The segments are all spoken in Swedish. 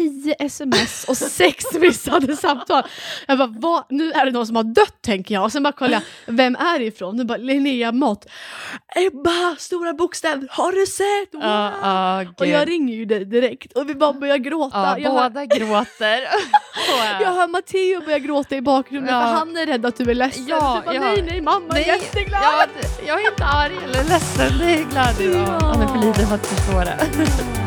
tio sms och sex missade samtal. Jag bara, vad? nu är det någon som har dött tänker jag. Och sen bara kollar jag, vem är det ifrån? Nu bara Linnea Mott. Ebba, stora bokstäver, har du sett? Wow! Ja, ja, och jag ringer ju dig direkt och vi bara börjar gråta. Ja, jag, hör, båda gråter. jag hör Matteo börja gråta i bakgrunden Ja. för han är rädd att du är ledsen. Ja, du bara, ja. nej nej mamma är jätteglad. Ja, jag är inte arg eller ledsen, det är glad Ja. Han är för liten för att förstå det.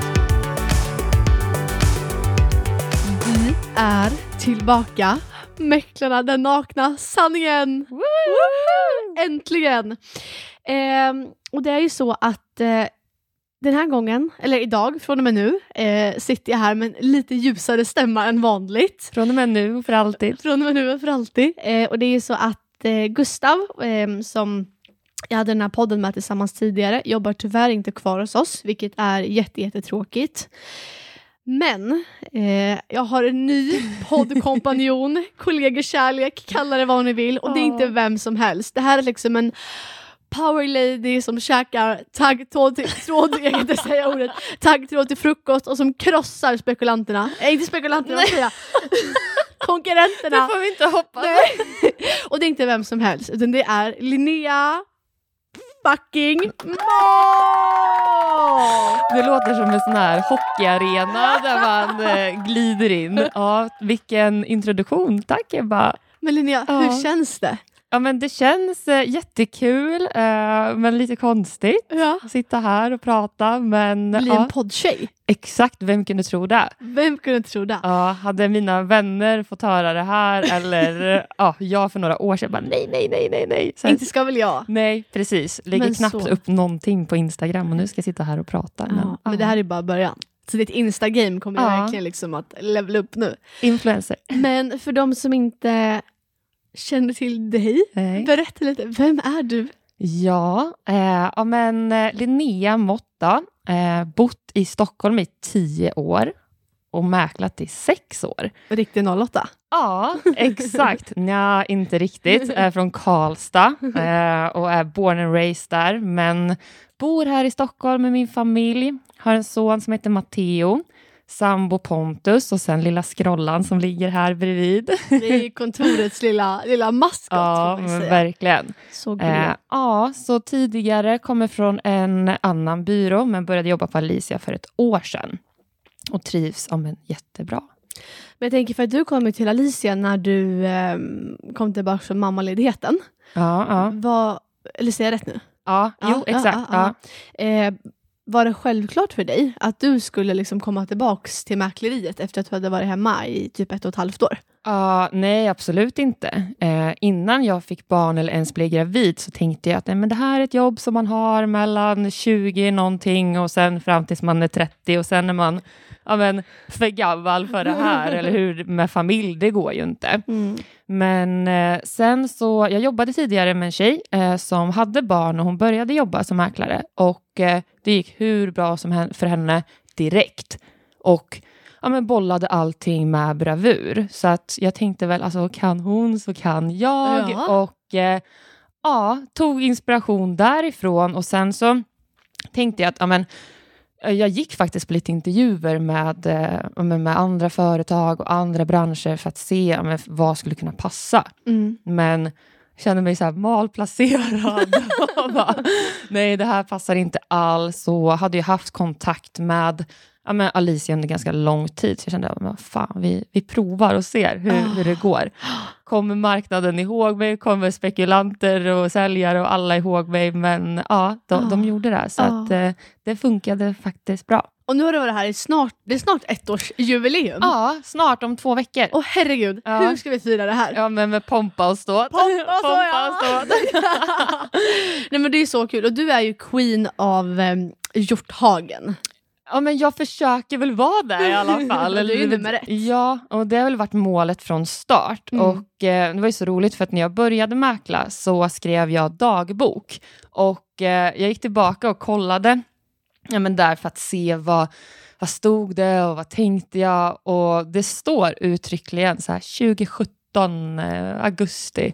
är tillbaka. Mäklarna, den nakna sanningen. Woho! Äntligen! Ehm, och det är ju så att eh, den här gången, eller idag från och med nu, eh, sitter jag här med en lite ljusare stämma än vanligt. Från och med nu och för alltid. Från och med nu och för alltid. Eh, och det är ju så att eh, Gustav, eh, som jag hade den här podden med tillsammans tidigare, jobbar tyvärr inte kvar hos oss, vilket är jätte, jättetråkigt. Men eh, jag har en ny poddkompanjon, kollegekärlek, kalla det vad ni vill. Och det är inte vem som helst. Det här är liksom en power lady som käkar taggtråd till, tråd, jag kan inte säga ordet, taggtråd till frukost och som krossar spekulanterna. Eh, inte spekulanterna, vad säger jag? Konkurrenterna. Det får vi inte hoppas. Nej. Och det är inte vem som helst, utan det är Linnea fucking Må! Det låter som en sån här hockeyarena där man eh, glider in. Ja, vilken introduktion. Tack Ebba. Men Linnea, Ja. hur känns det? Ja, men det känns eh, jättekul, eh, men lite konstigt Ja. att sitta här och prata. Men Bli ja, en poddtjej. exakt, vem kunde tro det? Vem kunde tro det? Ja, hade mina vänner fått höra det här eller ja, jag för några år sedan bara nej, nej, nej, nej, nej. Så, Inte ska väl jag? nej, precis. Lägger Men knappt så. upp någonting på Instagram och nu ska jag sitta här och prata. Ja, Men, men det här är bara början. Så ditt Insta-game kommer Ja. verkligen liksom att levela upp nu. Influencer. Men för de som inte känner till dig, Nej. berätta lite. Vem är du? Ja, eh, ja men eh, Linnea Motta, eh, bott i Stockholm i tio år och mäklat i sex år. Riktig 08. Ja, exakt. Nja, inte riktigt. Är från Karlstad eh, och är born and raised där, men bor här i Stockholm med min familj. Har en son som heter Matteo, sambo Pontus och sen lilla Skrollan som ligger här bredvid. Det är kontorets lilla, lilla maskot Ja, men verkligen. Så. Eh, ja, så tidigare kommer från en annan byrå, men började jobba på Alicia för ett år sedan. Och trivs ja, men, jättebra. Men jag tänker för att du kom till Alicia när du ehm, kom tillbaka från mammaledigheten. Ja, ja. Vad, eller säger jag rätt nu? ja jo, exakt. Ja, Eh, var det självklart för dig att du skulle liksom komma tillbaks till mäkleriet efter att du hade varit hemma i typ ett och ett halvt år? Ja, nej, absolut inte. Eh, innan jag fick barn eller ens blev gravid så tänkte jag att nej, men det här är ett jobb som man har mellan 20 någonting och sen fram tills man är 30 och sen är man ja, men, för gammal för det här, eller hur? Med familj, det går ju inte. Men eh, sen så, jag jobbade tidigare med en tjej eh, som hade barn och hon började jobba som mäklare och det gick hur bra som för henne direkt. Och ja, men bollade allting med bravur. Så att jag tänkte väl, alltså kan hon så kan jag. Ja. Och eh, ja, tog inspiration därifrån och sen så tänkte jag att ja, men, eh, jag gick faktiskt på lite intervjuer med, eh, med andra företag och andra branscher för att se men, vad skulle kunna passa. Mm. Men kände mig så här malplacerad. bara, Nej, det här passar inte alls. Och hade ju haft kontakt med ja, men Alicia under ganska lång tid. Så jag kände, fan, vi, vi provar och ser hur, hur det går. Kommer marknaden ihåg mig? Kommer spekulanter och säljare och alla ihåg mig? Men ja, de, de Ah. gjorde det. Så Ah. att, eh, det funkade faktiskt bra. Och nu har du varit här i snart, det är snart ett års jubileum. Ja, snart om två veckor. Åh herregud, Ja. hur ska vi fira det här? Ja, men med pompa och ståt. Pompa och ja. och ståt. Nej men det är så kul och du är ju queen av um, Hjorthagen. Ja, men jag försöker väl vara det i alla fall. Det är nummer ett. Ja, och det har väl varit målet från start. Mm. Och eh, Det var ju så roligt för att när jag började mäkla så skrev jag dagbok. Och eh, Jag gick tillbaka och kollade ja, men där för att se vad, vad stod det och vad tänkte jag. Och Det står uttryckligen så här 2017, eh, augusti.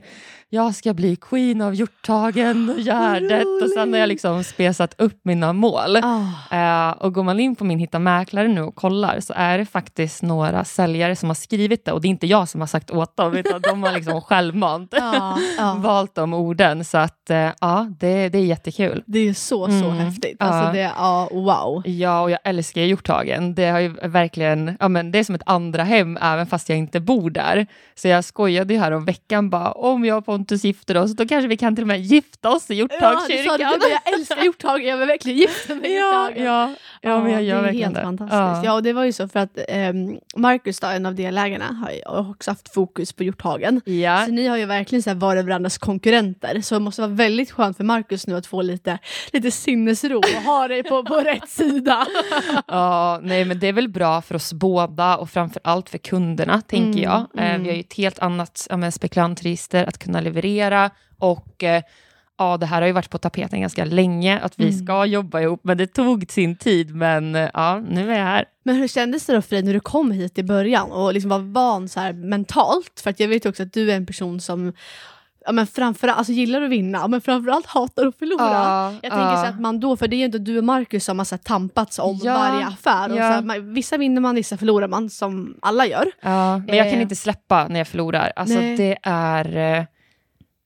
Jag ska bli queen av Hjorthagen och Gärdet. Och sen har jag liksom spesat upp mina mål. Ah. Eh, och går man in på min Hitta Mäklare nu och kollar så är det faktiskt några säljare som har skrivit det och det är inte jag som har sagt åt dem utan de har liksom självmant ja. valt de orden. Så att eh, ja, det, det är jättekul. Det är så, så Mm, häftigt. Alltså det, ja, wow. Ja, och jag älskar Hjorthagen. Det, har ju verkligen, ja, men det är som ett andra hem även fast jag inte bor där. Så jag skojade ju här om veckan bara, om jag och Pontus gifter oss, då kanske vi kan till och med gifta oss i Ja, du Hjorthagskyrkan. sa det, jag älskar Hjorthagen, jag vill verkligen gifta mig i ja, Hjorthagen. ja, ja, men jag gör det är helt det. fantastiskt. Ja. och det var ju så för att ehm, Marcus, då, en av delägarna, har också haft fokus på Hjorthagen. Ja. Så ni har ju verkligen så här varit varandras konkurrenter. Så det måste vara väldigt skönt för Marcus nu att få lite, lite sinnesro och ha dig på, på rätt sida. Ja, nej, men det är väl bra för oss båda och framför allt för kunderna, tänker Mm, jag. Eh, mm. Vi har ju ett helt annat ja, spekulantregister att kunna leverera och eh, ja, det här har ju varit på tapeten ganska länge, att vi Mm. ska jobba ihop, men det tog sin tid. Men eh, ja, nu är jag här. Men hur kändes det då för dig när du kom hit i början och liksom var van så här mentalt? För att jag vet också att du är en person som Ja, men framförallt, alltså gillar att vinna, men framförallt hatar att förlora. Jag tänker så att man då, för det är ju inte du och Marcus som har så tampats om Ja, varje affär. Och ja. så här, man, vissa vinner man, vissa förlorar man, som alla gör. Ja, men jag kan Eh. inte släppa när jag förlorar. Alltså, Nej. det är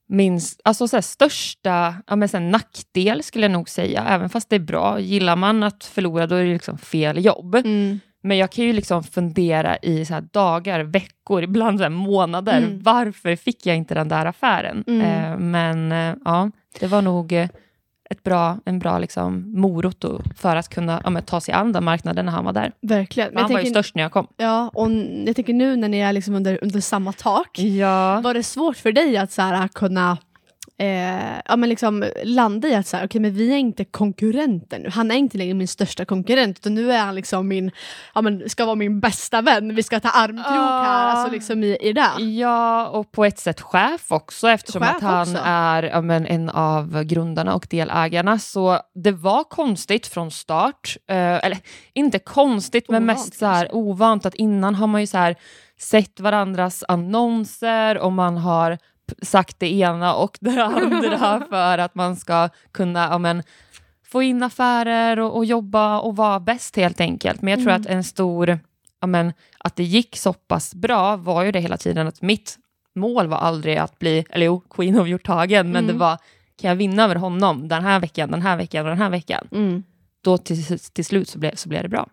min s- alltså, så här, största ja, men, så här, nackdel, skulle jag nog säga. Även fast det är bra. Gillar man att förlora, då är det liksom fel jobb. Men jag kan ju liksom fundera i så dagar, veckor, ibland så månader. Mm. Varför fick jag inte den där affären? Mm. Eh, men eh, ja, det var nog eh, ett bra, en bra liksom, morot för att kunna ja, men, ta sig an den marknaden när han var där. Verkligen. Men han jag var ju tänker, störst när jag kom. ja, och jag tänker nu när ni är liksom under, under samma tak, Ja. var det svårt för dig att så här, kunna Eh, ja, men liksom landa i att så här, okay, men vi är inte konkurrenter nu. Han är inte längre min största konkurrent utan nu är han liksom min, ja, men ska vara min bästa vän. Vi ska ta armkrok här, Ah. alltså liksom i, i det. Ja, och på ett sätt chef också eftersom Chef att han också. är ja, men, en av grundarna och delägarna. Så det var konstigt från start. Eh, eller inte konstigt, men Ovant mest så här, ovant att innan har man ju så här, sett varandras annonser och man har sagt det ena och det andra för att man ska kunna ja, men, få in affärer och, och jobba och vara bäst helt enkelt. Men jag tror Mm. att en stor ja, men, att det gick så pass bra var ju det hela tiden att mitt mål var aldrig att bli, eller jo, Queen of Hjorthagen, men Mm. det var kan jag vinna över honom den här veckan, den här veckan och den här veckan, Mm. då till, till slut så blev, så blev det bra.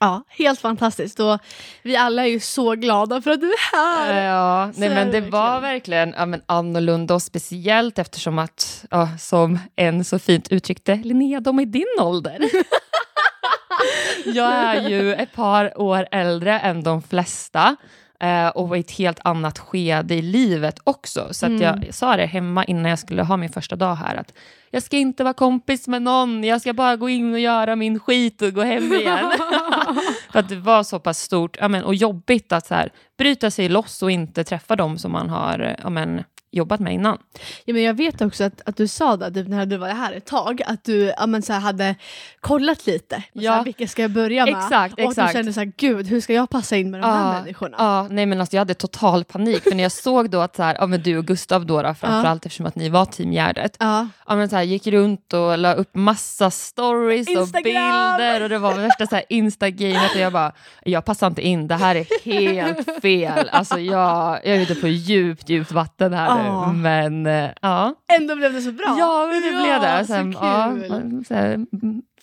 Ja, helt fantastiskt. Och vi alla är ju så glada för att du är här. Ja, nej, men det var verkligen ja, men annorlunda och speciellt eftersom att, ja, som en så fint uttryckte, Linnea, de är din ålder. jag är ju ett par år äldre än de flesta eh, och i ett helt annat skede i livet också. Så att Mm. jag sa det hemma innan jag skulle ha min första dag här, att jag ska inte vara kompis med någon, jag ska bara gå in och göra min skit och gå hem igen. För att det var så pass stort ja, men, och jobbigt att så här, bryta sig loss och inte träffa dem som man har ja, men, jobbat med innan. Ja, men jag vet också att, att du sa det typ, när du var här ett tag, att du ja, men, så här, hade kollat lite. Ja. Så Ja. här, vilka ska jag börja med? Exakt, och exakt. du kände så här, gud, hur ska jag passa in med de här Ja, människorna? Ja, nej men alltså jag hade total panik, för när jag såg då att så här, ja, men du och Gustav då, då framförallt eftersom att ni var team Gärdet, Ja. ja, men så här, gick runt och la upp massa stories Instagram! och bilder och det var värsta så här instagamet och jag bara, jag passar inte in, det här är helt fel. Alltså jag, jag är ute på djupt, djupt vatten här Ja. men eh, ja. Ändå blev det så bra. Ja, men det blev det. så Sen, kul. ja, så här,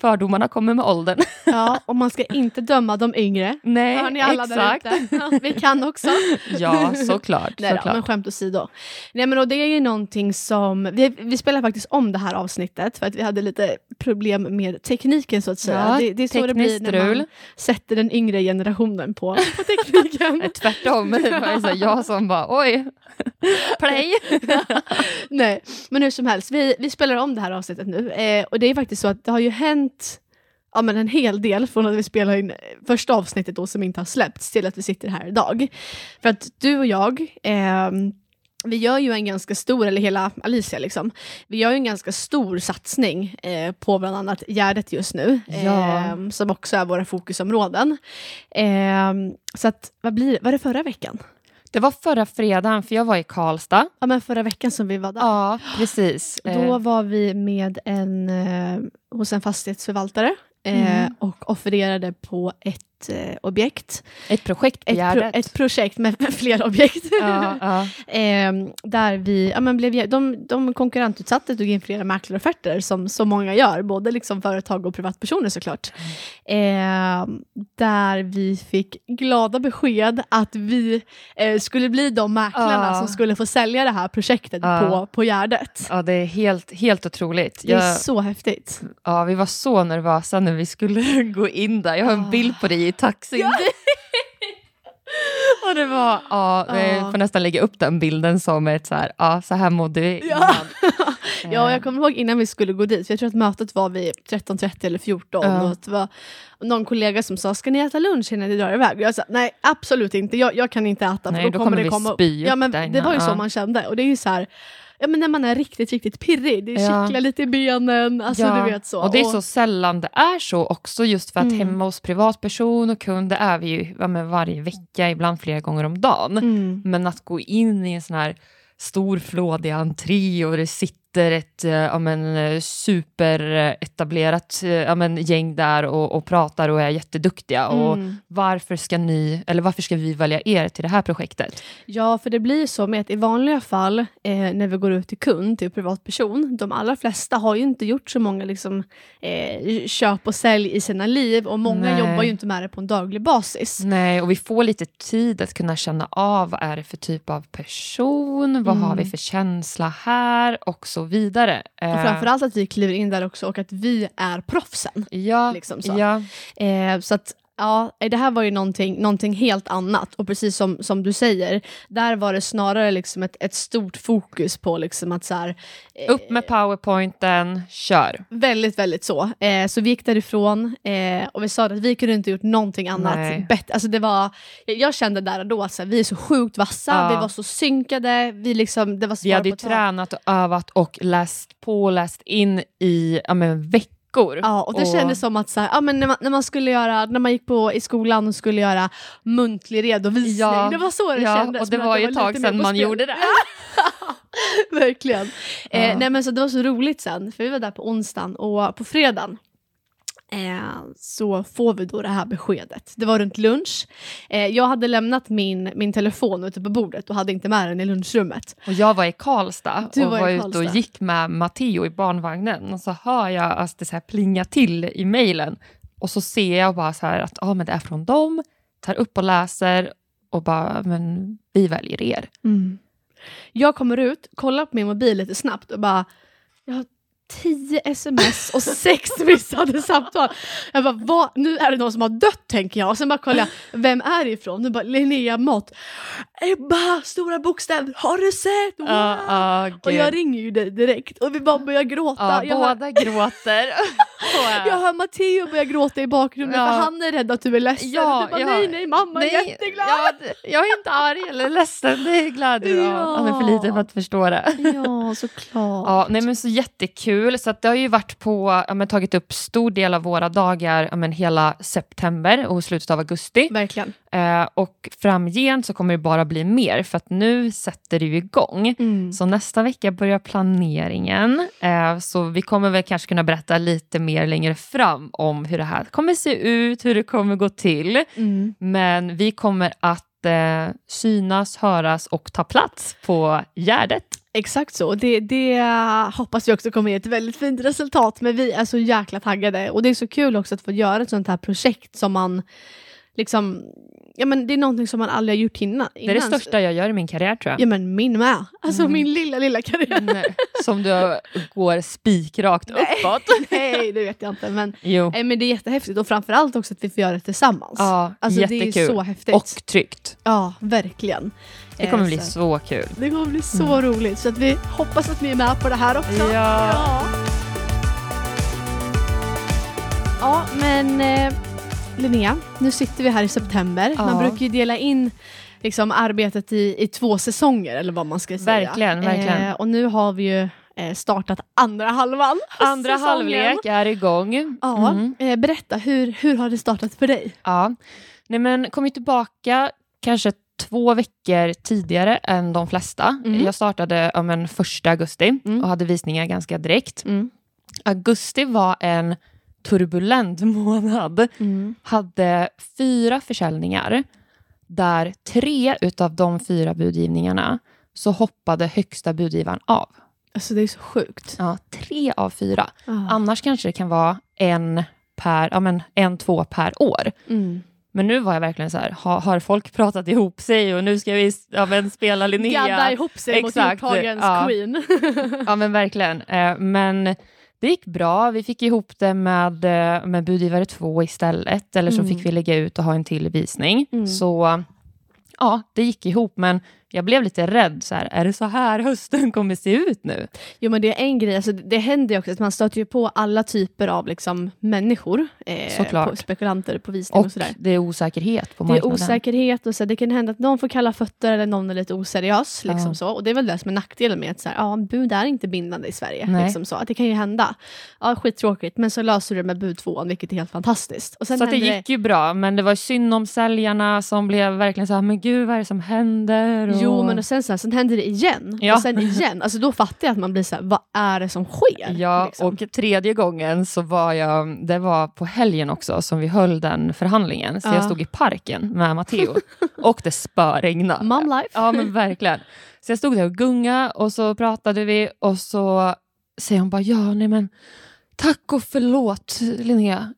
fördomarna kommer med åldern. Ja, och man ska inte döma de yngre. Nej, Hör ni alla exakt. där ute? Ja, vi kan också. Ja, såklart. Nej då, såklart. men skämt åsido. Nej men och det är ju någonting som, vi, vi spelar faktiskt om det här avsnittet för att vi hade lite problem med tekniken så att säga. Ja, det, det är så det blir när man sätter den yngre generationen på, på tekniken. Tvärtom, det var så jag som bara oj, play. Nej, men hur som helst, vi, vi spelar om det här avsnittet nu eh, och det är faktiskt så att det har ju hänt ja, men en hel del från att vi spelade in första avsnittet då som inte har släppts till att vi sitter här idag. För att du och jag ehm, vi gör ju en ganska stor, eller hela Alicia liksom, vi gör ju en ganska stor satsning eh, på bland annat Gärdet just nu, Ja. ehm, som också är våra fokusområden. Ehm, så att, vad blir vad är det förra veckan? Det var förra fredagen, för jag var i Karlstad. Ja, men förra veckan som vi var där. Ja, precis. Då Eh, var vi med en, eh, hos en fastighetsförvaltare eh, Mm. och offererade på ett eh, objekt. Ett projekt på Ett, pro, ett projekt med flera objekt. Ja, ja. eh, där vi, ja, men blev, de, de konkurrentutsatte tog in flera mäklarofferter som så många gör, både liksom företag och privatpersoner såklart. Eh, där vi fick glada besked att vi eh, skulle bli de mäklarna Ja. som skulle få sälja det här projektet på, på Gärdet. ja, det är helt, helt otroligt. Det är så häftigt. ja, vi var så nervösa när vi skulle gå in där. Jag har en Ah. bild på dig i taxin. Och det var, ja, Ja. jag får nästan lägga upp den bilden som ett så här, ja, så här mådde vi Ja. innan. Ja, Eh, jag kommer ihåg innan vi skulle gå dit, för jag tror att mötet var vid 13.30 eller 14 Ja. och det var någon kollega som sa, ska ni äta lunch innan ni drar iväg? Och jag sa, nej absolut inte, jag, jag kan inte äta för Nej, då, kommer det vi komma upp. Ja, men det var ju så ja. man kände och det är ju så här, ja men när man är riktigt, riktigt pirrig, det Ja. kittlar lite i benen, alltså Ja, du vet så. Och det är så sällan det är så också, just för att Mm. hemma hos privatperson och kunder är vi ju ja, varje vecka, ibland flera gånger om dagen. Mm. Men att gå in i en sån här stor flådig entré och det sitter ett eh, ja, men, eh, superetablerat eh, ja, men, gäng där och, och pratar och är jätteduktiga. Och Mm. varför ska ni, eller varför ska vi välja er till det här projektet? Ja, för det blir så med att i vanliga fall eh, när vi går ut till kund, till privatperson, de allra flesta har ju inte gjort så många liksom, eh, köp och sälj i sina liv och många Nej. jobbar ju inte med det på en daglig basis. Nej, och vi får lite tid att kunna känna av vad är det för typ av person, vad Mm. har vi för känsla här och så vidare. Och Eh, framförallt att vi kliver in där också och att vi är proffsen. ja, liksom så. ja, Eh, så att Ja, det här var ju någonting, någonting helt annat och precis som, som du säger, där var det snarare liksom ett, ett stort fokus på liksom att så här, eh, upp med powerpointen, kör. Väldigt, väldigt så. Eh, så vi gick därifrån eh, och vi sa att vi kunde inte gjort någonting annat Nej. bättre. Alltså det var, jag, kände där och då att så här, vi är så sjukt vassa, Ja. vi var så synkade, vi, liksom, det var Vi hade ju tränat och övat och läst på och läst in i ja, men, veckor. Ja, och det kändes som att så här, ja, men när, man, när man skulle göra, när man gick på i skolan och skulle göra muntlig redovisning, Ja, det var så det ja, kändes. och det var ju ett tag sedan man gjorde det. Verkligen. Ja. Eh, nej, men så det var så roligt sen, för vi var där på onsdagen och på fredagen eh, så får vi då det här beskedet. Det var runt lunch. Eh, jag hade lämnat min, min telefon ute på bordet och hade inte med den i lunchrummet. Och jag var i Karlstad Du och var var, ute och gick med Matteo i barnvagnen och så hör jag att det så här plinga till i mejlen och så ser jag bara så här att ah, men det är från dem, tar upp och läser och bara, men vi väljer er. Jag kommer ut, kollar på min mobil lite snabbt och bara, jag tio sms och sex missade samtal. Jag bara, vad? nu är det någon som har dött tänker jag. Och sen bara kollar jag, vem är det ifrån? Nu bara, Linnea Mott. Ebba, stora bokstäver, har du sett? Wow! Ja, ja, och jag ringer ju dig direkt och vi bara börjar gråta. Ja, jag, hör, båda gråter. jag hör Matteo börja gråta i bakgrunden för han är rädd att du är ledsen. Ja, och du bara, ja. nej nej mamma är Nej, jätteglad. ja, det- jag är inte arg eller ledsen, det är glad. Ja. Han är för liten för att förstå det. Ja, såklart. Ja, nej, men så jättekul. Så att det har ju varit på, ja, men, tagit upp stor del av våra dagar ja, men, hela september och slutet av augusti. Verkligen. Eh, och framgent så kommer det bara bli mer för att nu sätter det ju igång. Mm. Så nästa vecka börjar planeringen. Eh, så vi kommer väl kanske kunna berätta lite mer längre fram om hur det här kommer se ut, hur det kommer gå till. Mm. Men vi kommer att eh, synas, höras och ta plats på Gärdet. Exakt så. Och Det, det eh, hoppas vi också kommer ge ett väldigt fint resultat. Men vi är så jäkla taggade. Och det är så kul också att få göra ett sånt här projekt som man liksom... Ja, men det är någonting som man aldrig har gjort innan. Det är det största jag gör i min karriär tror jag. Ja men min med. Alltså Mm. min lilla lilla karriär. Nej, Som du går spikrakt uppåt. Nej det vet jag inte. Men, Jo. nej, men det är jättehäftigt och framförallt också att vi får göra det tillsammans. Ja, alltså, det är jättekul. så häftigt. Och tryggt. Ja verkligen. Det kommer Eh, bli så- så kul. Det kommer bli så roligt. Så att vi hoppas att ni är med på det här också. Ja. Ja, ja men eh, Linnea, nu sitter vi här i september. Ja. Man brukar ju dela in liksom, arbetet i, i två säsonger eller vad man ska säga. Verkligen, verkligen. Eh, och nu har vi ju eh, startat andra halvan. Andra säsongen. halvlek är igång. Ja, Mm. eh, berätta, hur, hur har det startat för dig? Ja. Nej, men kom ju tillbaka kanske två veckor tidigare än de flesta. Mm. Jag startade ja, men, första augusti Mm. och hade visningar ganska direkt. Mm. Augusti var en turbulent månad. Mm. Hade fyra försäljningar där tre utav de fyra budgivningarna så hoppade högsta budgivaren av. Alltså det är så sjukt. Ja, tre av fyra. Ah. Annars kanske det kan vara en, per, ja, men en två per år. Mm. Men nu var jag verkligen så här, har, har folk pratat ihop sig och nu ska vi ja, men, spela Linnea? Gadda ihop sig mot Exakt, hjorthagens ja. queen. Ja men verkligen. Eh, men det gick bra. Vi fick ihop det med, eh, med budgivare två istället. Eller så Mm. fick vi lägga ut och ha en till visning. Mm. Så ja, det gick ihop. Men jag blev lite rädd. Så här, är det så här hösten kommer se ut nu? Jo men det är en grej, alltså, det, det händer ju också att man stöter ju på alla typer av liksom, människor. Eh, på, spekulanter på visning och, Och sådär. det är osäkerhet på Det är marknaden. osäkerhet och så, det kan hända att någon får kalla fötter eller någon är lite oseriös. Liksom Ja. så. Och det är väl det som är nackdelen med att så här, ja, bud är inte bindande i Sverige. Nej. Liksom så. Att det kan ju hända. Ja, skittråkigt, men så löser du det med bud tvåan, vilket är helt fantastiskt. Och sen Så det gick ju bra, men det var synd om säljarna som blev verkligen så här, men gud vad är det som händer? Och... Jo, men och sen, så här, sen händer det igen. Ja. Och sen igen. Alltså, då fattar jag att man blir så här, vad är det som sker? Ja, liksom? och tredje gången så var jag, det var på helgen också som vi höll den förhandlingen. Så Ja. jag stod i parken med Matteo och det spöregnade. Mom life. Ja men verkligen. Så jag stod där och gunga och så pratade vi och så säger hon bara ja nej men tack och förlåt Linnea.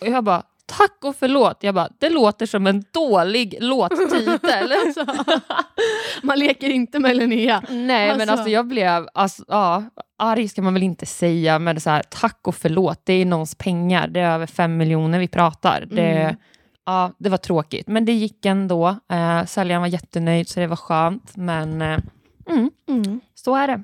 Och jag bara tack och förlåt. Jag bara det låter som en dålig låttitel. Alltså, man leker inte med Linnea. Nej men Alltså. alltså jag blev, alltså, ja, arg ska man väl inte säga men så här, tack och förlåt, det är någons pengar, det är över fem miljoner vi pratar. Det, Mm. ja, det var tråkigt men det gick ändå. Eh, säljaren var jättenöjd så det var skönt men eh, mm, Mm. så är det.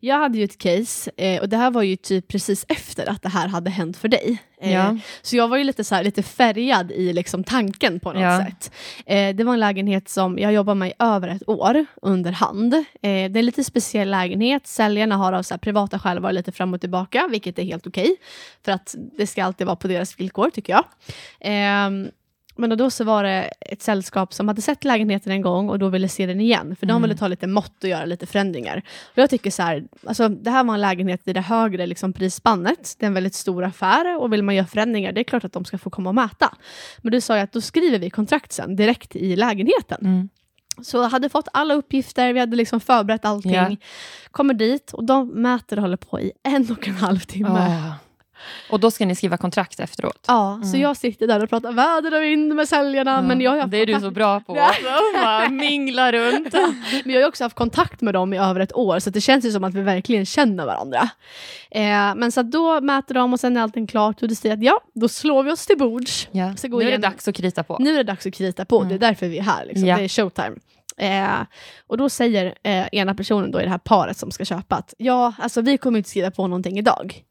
Jag hade ju ett case eh, och det här var ju typ precis efter att det här hade hänt för dig. Eh, Ja. Så jag var ju lite, så här, lite färgad i liksom tanken på något Ja. sätt. Eh, det var en lägenhet som jag jobbat med i över ett år under hand. Det är en lite speciell lägenhet. Säljarna har av så här, privata skäl varit lite fram och tillbaka, vilket är helt okej. För att det ska alltid vara på deras villkor tycker jag. Men då så var det ett sällskap som hade sett lägenheten en gång och då ville se den igen. För de Mm. ville ta lite mått och göra lite förändringar. Och jag tycker så här, alltså, det här var en lägenhet i det högre liksom, prisspannet. Det är en väldigt stor affär och vill man göra förändringar, det är klart att de ska få komma och mäta. Men du sa ju att då skriver vi kontrakt sen direkt i lägenheten. Mm. Så jag hade fått alla uppgifter, vi hade liksom förberett allting. Ja. Kommer dit och de mäter och håller på i en och en halv timme. Ah. Och då ska ni skriva kontrakt efteråt? Ja, så Mm. jag sitter där och pratar väder och vind med säljarna. Men jag har det är du så bra på. Alltså, mingla runt. Men jag har också haft kontakt med dem i över ett år, så det känns ju som att vi verkligen känner varandra. Eh, men så då mäter de och sen är allting klart och det säger att ja, då slår vi oss till bords. Så gå Nu är det igenom- dags att krita på. Nu är det dags att krita på, Mm. det är därför vi är här. Liksom. Ja. Det är showtime. Eh, och då säger eh, ena personen då i det här paret som ska köpa att ja, alltså vi kommer inte skriva på någonting idag.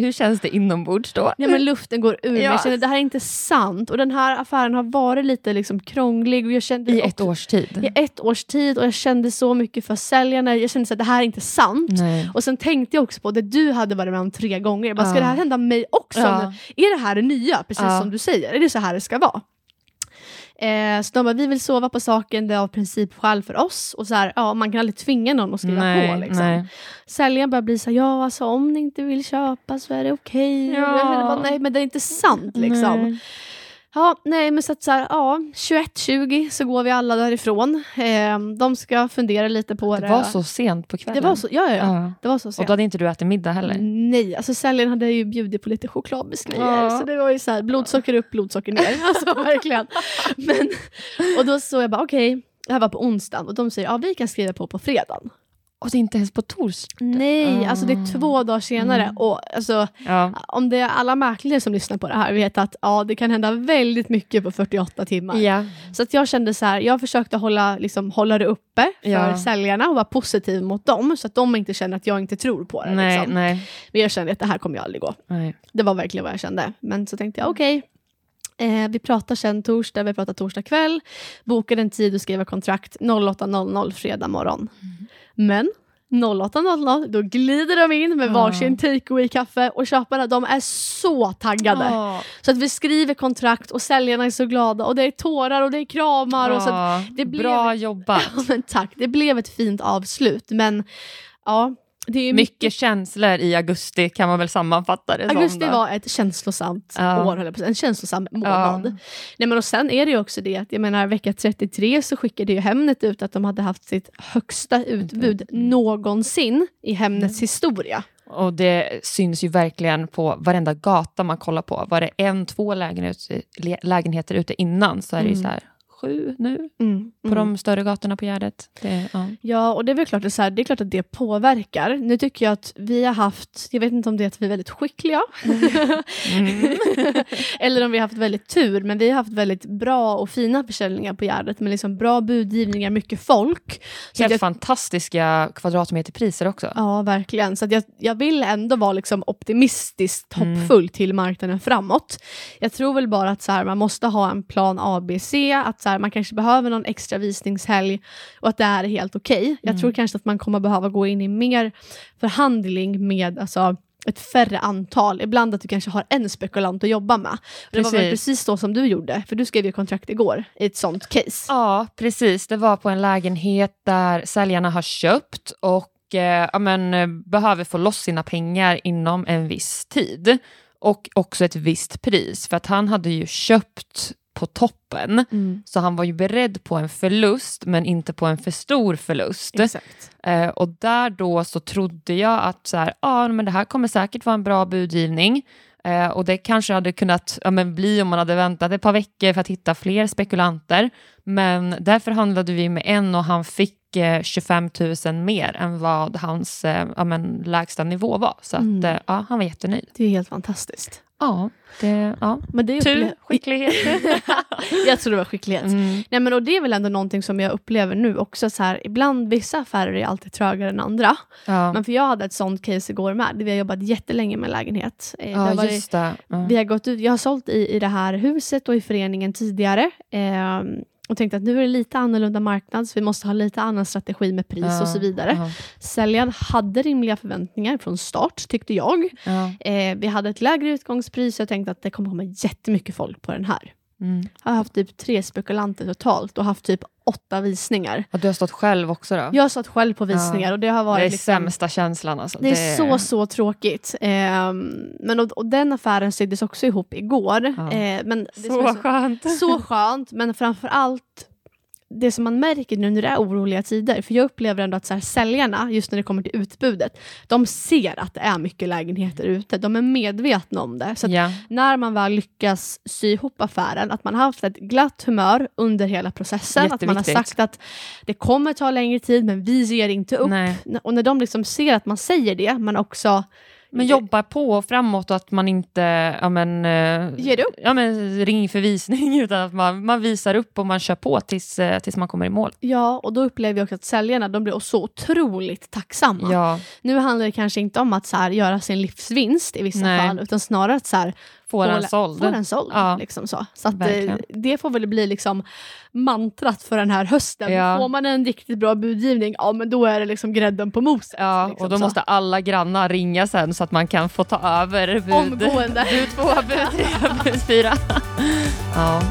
Hur känns det inombords då? Ja, men luften går ur. Ja. Jag känner det här är inte sant. Och den här affären har varit lite liksom krånglig. Och jag kände I ett års tid? I ett års tid och jag kände så mycket för säljarna. Jag kände så att det här är inte sant. Nej. Och sen tänkte jag också på det du hade varit med om tre gånger. Jag bara, ska Ja. det här hända mig också? Ja. Är det här det nya? Precis som du säger. Är det så här det ska vara? Eh, så de bara, vi vill sova på saken, det är av principskäl för oss. Och så här, ja, man kan aldrig tvinga någon att skriva nej, på. Liksom. nej. Säljaren börjar bli så här, ja alltså om ni inte vill köpa så är det okej. Ja. Kände bara, nej men det är inte sant liksom. Nej. Ja, nej men så att så här, ja, 21.20 så går vi alla därifrån. Eh, de ska fundera lite på det. Det var så sent på kvällen. Det var så, ja, ja, ja. Ja. Det var så Och sent. då hade inte du ätit middag heller? Nej, alltså säljaren hade ju bjudit på lite chokladbiskvier. Ja. Så det var ju så här, blodsocker upp, blodsocker ner. Alltså verkligen. Men, och då så jag bara, okej, det här var på onsdagen och de säger, ja vi kan skriva på på fredagen. Och det är inte ens på torsdag? Nej, Ah. alltså det är två dagar senare. Mm. Och alltså, Ja. om det är alla mäklare som lyssnar på det här vet att ja, det kan hända väldigt mycket på 48 timmar. ja. Så att jag kände så här, jag försökte hålla, liksom, hålla det uppe för Ja. säljarna och vara positiv mot dem så att de inte känner att jag inte tror på det. Nej, liksom. nej, Men jag kände att det här kommer jag aldrig gå. nej. Det var verkligen vad jag kände. Men så tänkte jag okej, eh, vi pratar sen torsdag, vi pratar torsdag kväll. Bokade en tid och skrev kontrakt 08.00 fredag morgon. Men 08.00 då glider de in med varsin takeaway-kaffe och köparna de är så taggade. Ja. Så att vi skriver kontrakt och säljarna är så glada och det är tårar och det är kramar. Och så det blev- Bra jobbat. Tack, det blev ett fint avslut men ja, det är Mycket känslor i augusti kan man väl sammanfatta det Augusti som. var ett känslosamt Ja. år, höll en känslosam månad. Ja. Nej, men och sen är det ju också det att jag menar vecka 33 så skickade ju Hemnet ut att de hade haft sitt högsta utbud Mm. någonsin i Hemnets historia. Och det syns ju verkligen på varenda gata man kollar på. Var det en, två lägenheter, lä- lägenheter ute innan så är det ju Mm. så här sju nu Mm. på Mm. de större gatorna på Gärdet. Det, ja. Ja, och det är väl klart att, så här, det är klart att det påverkar. Nu tycker jag att vi har haft, jag vet inte om det är att vi är väldigt skickliga, Mm. eller om vi har haft väldigt tur, men vi har haft väldigt bra och fina försäljningar på Gärdet med liksom bra budgivningar, mycket folk. Så Helt jag, fantastiska kvadratmeterpriser också. ja, verkligen. Så jag, jag vill ändå vara liksom optimistiskt Mm. hoppfull till marknaden framåt. Jag tror väl bara att så här, man måste ha en plan A, B, C, att så här, man kanske behöver någon extra visningshelg och att det här är helt okej. Jag Mm. tror kanske att man kommer behöva gå in i mer förhandling med alltså, ett färre antal. Ibland att du kanske har en spekulant att jobba med. Och Det var väl Precis. så som du gjorde, för du skrev ju kontrakt igår i ett sånt case. Ja, precis. Det var på en lägenhet där säljarna har köpt och eh, ja, men, eh, behöver få loss sina pengar inom en viss tid. Och också ett visst pris, för att han hade ju köpt på toppen. Mm. Så han var ju beredd på en förlust, men inte på en för stor förlust. Exakt. Eh, och där då så trodde jag att så här, ah, men det här kommer säkert vara en bra budgivning. Eh, och det kanske hade kunnat ja, men bli om man hade väntat ett par veckor för att hitta fler spekulanter. Men där förhandlade vi med en och han fick eh, 25 000 mer än vad hans eh, ja, men, lägsta nivå var. Så att, Mm. eh, ja, han var jättenöjd. Det är helt fantastiskt. Ja, det, ja. Men det är tur, skicklighet. jag tror det var skicklighet. mm. Nej, men och det är väl ändå någonting som jag upplever nu också. Så här, ibland vissa affärer är alltid trögare än andra. ja. Men för jag hade ett sånt case igår med. Vi har jobbat jättelänge med lägenhet. Eh, det ja, har varit- just det. Ja. Vi har gått ut, jag har sålt i, i det här huset och i föreningen tidigare. Eh, och tänkte att nu är det lite annorlunda marknad, så vi måste ha lite annan strategi med pris Ja, och så vidare. Ja, Säljaren hade rimliga förväntningar från start, tyckte jag. ja. Eh, vi hade ett lägre utgångspris och jag tänkte att det kommer komma jättemycket folk på den här. Mm. Jag har haft typ tre spekulanter totalt och haft typ åtta visningar. Och du har stått själv också då? Jag har satt själv på visningar Ja. och det har varit det är liksom, sämsta känslan alltså. det är så, så tråkigt. Ehm, men och, och den affären syddes också ihop igår. Ja. Eh, men det Så så, skönt. så skönt, men framför allt det som man märker nu när det är oroliga tider, för jag upplever ändå att så här, säljarna, just när det kommer till utbudet, de ser att det är mycket lägenheter ute. De är medvetna om det. Så ja. när man väl lyckas sy ihop affären, att man har haft ett glatt humör under hela processen, att man har sagt att det kommer ta längre tid, men vi ger inte upp. Nej. Och när de liksom ser att man säger det, men också Men jobba på framåt och att man inte ja, men, eh, Ger upp? Ja, men, ring för visning utan att man, man visar upp och man kör på tills, eh, tills man kommer i mål. Ja, och då upplever jag också att säljarna de blir så otroligt tacksamma. Ja, Nu handlar det kanske inte om att så här, göra sin livsvinst i vissa Nej. fall, utan snarare att så här, får få, den såld. få den såld. Ja. Liksom så så att, eh, det får väl bli liksom mantrat för den här hösten. Ja. Får man en riktigt bra budgivning, ja men då är det liksom grädden på moset. Ja, liksom och då så. måste alla grannar ringa sen så att man kan få ta över bud, Omgående. bud två, bud tre, bud fyra. Ja.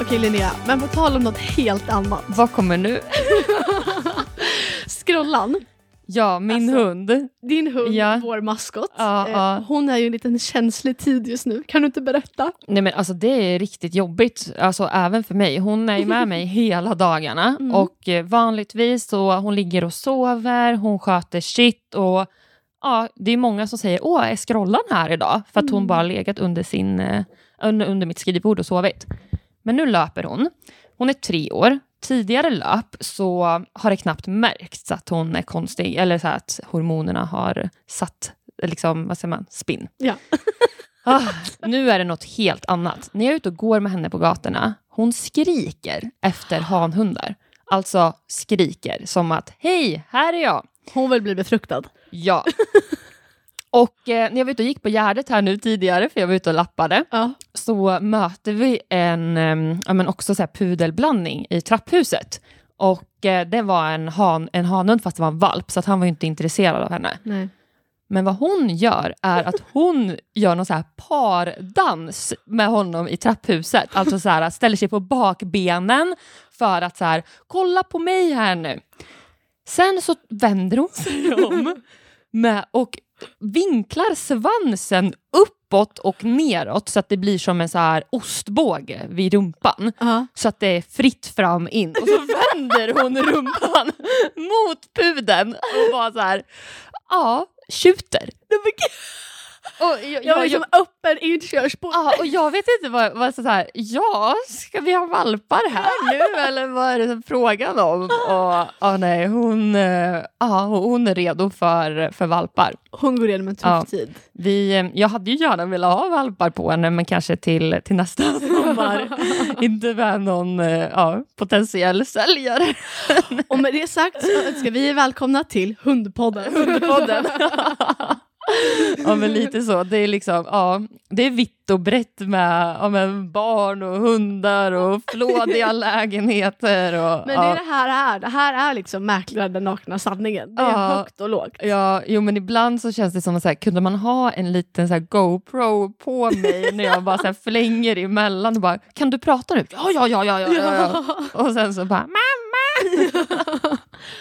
Okej Linnea, men på tal om något helt annat. Vad kommer nu? Skrollan, Ja, min Alltså, hund. din hund, Ja. vår maskot. Ja, eh, ja. Hon är ju en liten känslig tid just nu. Kan du inte berätta? Nej men alltså det är riktigt jobbigt, alltså även för mig. Hon är ju med mig hela dagarna Mm. och eh, vanligtvis så hon ligger och sover, hon sköter sitt och ja, det är många som säger åh, är scrollan här idag? För att hon Mm. bara legat under, sin, eh, under, under mitt skrivbord och sovit. Men nu löper hon. Hon är tre år. Tidigare löp så har det knappt märkts att hon är konstig eller så att hormonerna har satt liksom, vad säger man, spinn. Ja. Ah, nu är det något helt annat. När jag är ute och går med henne på gatorna, hon skriker efter hanhundar. Alltså skriker som att hej, här är jag. Hon vill bli befruktad. Ja. Och eh, när jag var ute och gick på Gärdet här nu tidigare, för jag var ute och lappade, Ja. så möter vi en eh, ja, men också så här pudelblandning i trapphuset. Och eh, det var en, han, en hanhund fast det var en valp, så att han var inte intresserad av henne. Nej. Men vad hon gör är att hon gör någon så här pardans med honom i trapphuset. Alltså så här, ställer sig på bakbenen för att så här, kolla på mig här nu. Sen så vänder hon sig om med, och vinklar svansen uppåt och neråt så att det blir som en så här ostbåge vid rumpan. Ja. Så att det är fritt fram in. Och så vänder hon rumpan mot pudeln och bara så här, ja, tjuter. Och jag, Jag var liksom jag, öppen inkörsport. ja, och jag vet inte vad, vad så här, ja, ska vi ha valpar här nu eller vad är det frågan om? Och, ja, nej, hon, eh, ja, hon är redo för, för valpar. Hon går igenom en tuff Ja. tid. Vi, jag hade ju gärna velat ha valpar på henne, men kanske till, till nästa sommar. inte med någon eh, ja, potentiell säljare. Och med det sagt så ska vi välkomna till Hundpodden. Hundpodden. ja men lite så. Det är liksom, ja, det är vitt och brett med ja, men barn och hundar och flådiga lägenheter. Och, Men det ja. det här är. Det här är liksom mäklaren den nakna sanningen. Det är Ja. högt och lågt. Ja, jo men ibland så känns det som att så här, kunde man ha en liten så här, GoPro på mig när jag bara så här, flänger emellan och bara, kan du prata nu? Ja, ja, ja, ja, ja, ja. Och sen så bara, Ja,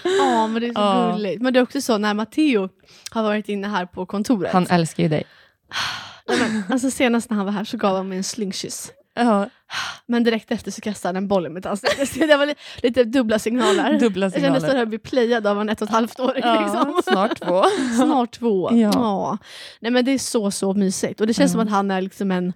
men det är så Ja. gulligt. Men det är också så när Matteo har varit inne här på kontoret. han älskar ju dig. Men, alltså senast när han var här så gav han mig en slingkyss. Ja, Men direkt efter så kastade han en boll i mitt ansikte. Det var li- lite dubbla signaler. dubbla Jag kände att signaler. jag bli playad av en ett och ett halvt åring. Ja, liksom. snart två. Snart två. Ja. Ja. Nej, men det är så, så mysigt. Och det känns som att han är liksom en...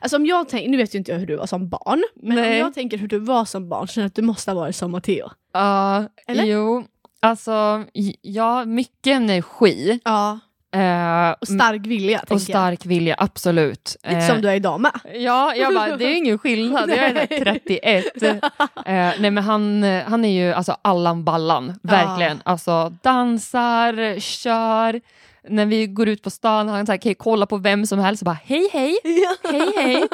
Alltså om jag tänker, nu vet ju inte jag hur du var som barn, men Nej. om jag tänker hur du var som barn så känner jag att du måste ha varit som Matteo. Ja, Eller? jo. Alltså, ja, mycket energi. Ja. Eh, Och stark vilja, och stark vilja, absolut. jag. Lite Eh, som du är idag med. Ja, jag bara, det är ingen skillnad. Jag är Nej. 31. Eh, nej, men han, han är ju alltså Allan Ballan, verkligen. Alltså dansar, kör. När vi går ut på stan, han så här, kan kolla på vem som helst och bara hej hej, hej hej.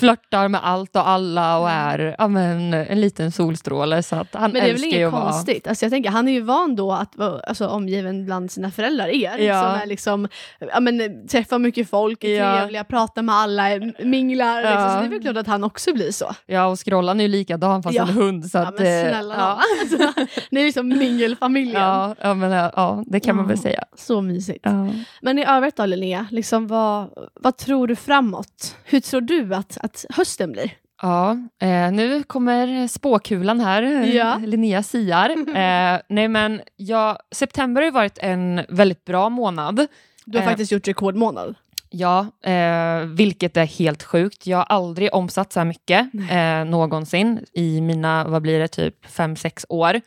Flörtar med allt och alla och är ja, men, en liten solstråle. Så att han Men det är väl inget vara... konstigt. Alltså jag tänker, han är ju van då att vara alltså, omgiven bland sina föräldrar, er, Ja. som är liksom, ja, men, träffar mycket folk, är Ja. trevliga, pratar med alla, minglar. Liksom. Ja. Så det är väl klart att han också blir så. Ja, och scrollan är ju likadan fast Ja. en hund. Så Ja, att, men eh, snälla ja. alltså, Ni är liksom mingelfamiljen. Ja, ja, men, ja, ja, det kan man väl Ja. säga. Så mysigt. Ja. Men i övrigt då Linnea, liksom, vad, vad tror du framåt? Hur tror du att, att hösten blir? Ja, eh, nu kommer spåkulan här. Ja. Linnea siar. Eh, nej men, ja, september har ju varit en väldigt bra månad. Du har Eh. faktiskt gjort rekordmånad. Ja, eh, vilket är helt sjukt. Jag har aldrig omsatt så här mycket eh, någonsin i mina, vad blir det, typ 5-6 år.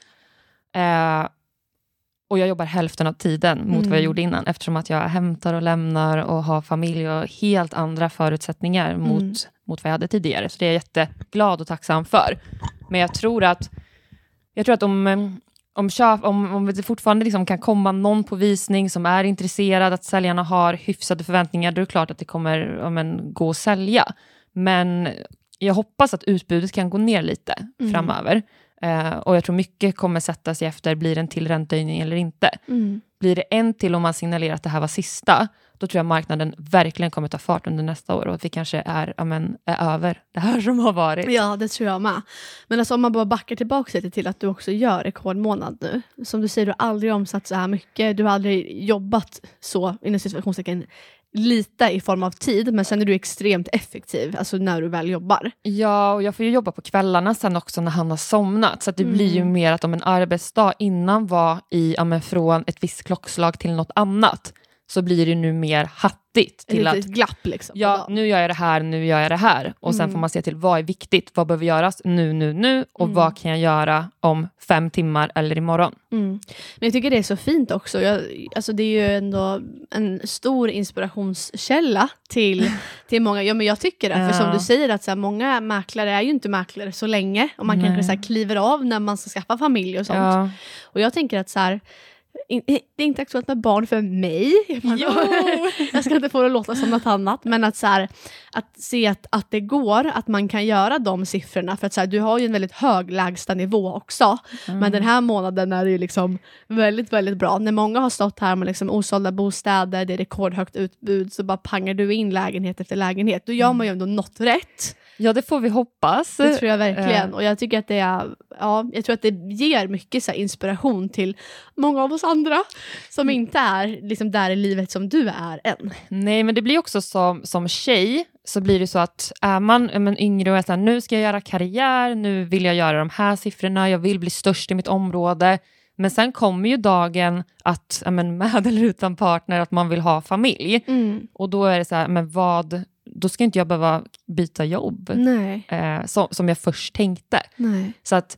Och jag jobbar hälften av tiden mot vad jag Mm. gjorde innan eftersom att jag hämtar och lämnar och har familj och helt andra förutsättningar mot, Mm. mot vad jag hade tidigare. Så det är jag jätteglad och tacksam för. Men jag tror att, jag tror att om, eh, om, köp, om, om det fortfarande liksom kan komma någon på visning som är intresserad, att säljarna har hyfsade förväntningar, då är det klart att det kommer ja, men, gå att sälja. Men jag hoppas att utbudet kan gå ner lite Mm. framöver. Eh, och jag tror mycket kommer sätta sig efter, blir det en till räntehöjning eller inte? Mm. Blir det en till om man signalerar att det här var sista, då tror jag marknaden verkligen kommer ta fart under nästa år och att vi kanske är, ja, men, är över det här som har varit. Ja, det tror jag med. Men alltså, om man bara backar tillbaka lite till att du också gör rekordmånad nu. Som du säger, du har aldrig omsatt så här mycket. Du har aldrig jobbat så, inom situationstecken, lite i form av tid, men sen är du extremt effektiv, alltså när du väl jobbar. Ja, och jag får ju jobba på kvällarna sen också när han har somnat. Så det Mm. blir ju mer att om en arbetsdag innan var i, ja, men från ett visst klockslag till något annat, så blir det nu mer hattigt Ett till att litet glapp liksom. Ja, nu gör jag det här, nu gör jag det här. Och sen Mm. får man se till vad är viktigt, vad behöver göras nu, nu, nu och Mm. vad kan jag göra om fem timmar eller imorgon. Mm. Men jag tycker det är så fint också. Jag, alltså det är ju ändå en stor inspirationskälla till, till många. Ja, men jag tycker det. För som du säger, att så här, många mäklare är ju inte mäklare så länge. Och man Nej. kanske så här, kliver av när man ska skaffa familj och sånt. Ja, Och jag tänker att så här, in, det är inte aktuellt med barn för mig. Jag ska inte få det att låta som något annat, men att, så här, att se att, att det går, att man kan göra de siffrorna. För att så här, du har ju en väldigt hög lägstanivå också, Mm. men den här månaden är det ju liksom väldigt, väldigt bra. När många har stått här med liksom osålda bostäder, det är rekordhögt utbud, så bara pangar du in lägenhet efter lägenhet. Då gör man ju ändå något rätt. Ja, det får vi hoppas. Det tror jag verkligen. Eh. Och jag tycker att det är, ja, jag tror att det ger mycket så inspiration till många av oss andra som Mm. inte är liksom, där i livet som du är än. Nej, men det blir också som, som tjej, så blir det så att är man men, yngre och är så här, nu ska jag göra karriär, nu vill jag göra de här siffrorna, jag vill bli störst i mitt område. Men sen kommer ju dagen att, men, med eller utan partner, att man vill ha familj. Och då är det så här, men vad, då ska inte jag behöva byta jobb, eh, som, som jag först tänkte. nej. Så att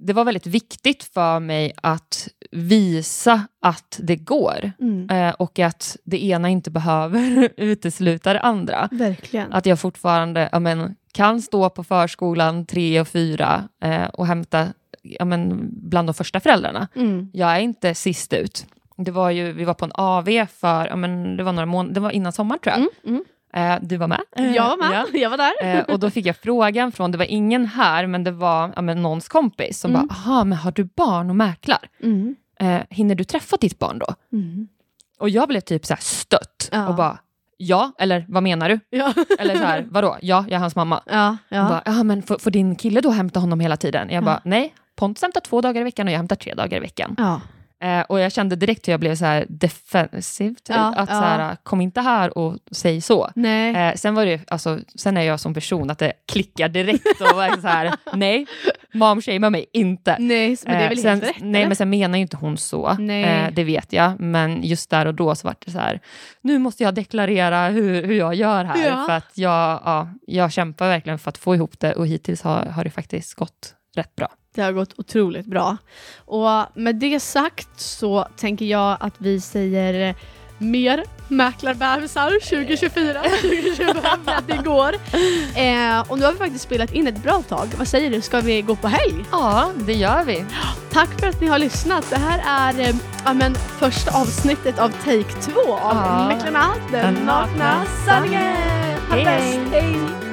det var väldigt viktigt för mig att visa att det går Mm. eh, och att det ena inte behöver utesluta det andra. Verkligen. Att jag fortfarande ja, men, kan stå på förskolan tre och fyra eh, och hämta ja, men, bland de första föräldrarna. Mm. Jag är inte sist ut. Det var ju, vi var på en AV för, ja, men, det var några månader, det var innan sommaren tror jag. Mm. Eh, du var med? Jag var med, Ja. jag var där. Eh, och då fick jag frågan från, det var ingen här, men det var ja, men någons kompis som Mm. bara, aha, men har du barn och mäklar? Mm. Eh, hinner du träffa ditt barn då? Mm. Och jag blev typ så stött Ja. och bara, ja, eller vad menar du? Ja. Eller så här, vadå, ja, jag är hans mamma. ja, ja. bara, ja men får, får din kille då hämta honom hela tiden? Jag Ja. bara, nej, Pontus hämtar två dagar i veckan och jag hämtar tre dagar i veckan. ja. Eh, och jag kände direkt hur jag blev så här defensiv, typ. Ja, att ja. så här, kom inte här och säg så. Eh, sen, var det, alltså, sen är jag som person att det klickar direkt och så här, nej, mom shamear mig inte. nej, men det är Eh, väl sen, helt rätt? nej, men sen menar ju inte hon så. Nej. Eh, det vet jag. Men just där och då så var det så här, nu måste jag deklarera hur, hur jag gör här. Ja. För att jag, ja, jag kämpar verkligen för att få ihop det och hittills har, har det faktiskt gått rätt bra. Det har gått otroligt bra. Och med det sagt så tänker jag att vi säger mer mäklarbebisar 2024, 2025 för att det går. Eh, och nu har vi faktiskt spelat in ett bra tag. Vad säger du, ska vi gå på helg? Ja, det gör vi. Tack för att ni har lyssnat. Det här är eh, ja, men, första avsnittet av Take 2 av Ja. Mäklarna, den nakna sanningen. Ha bäst, hej!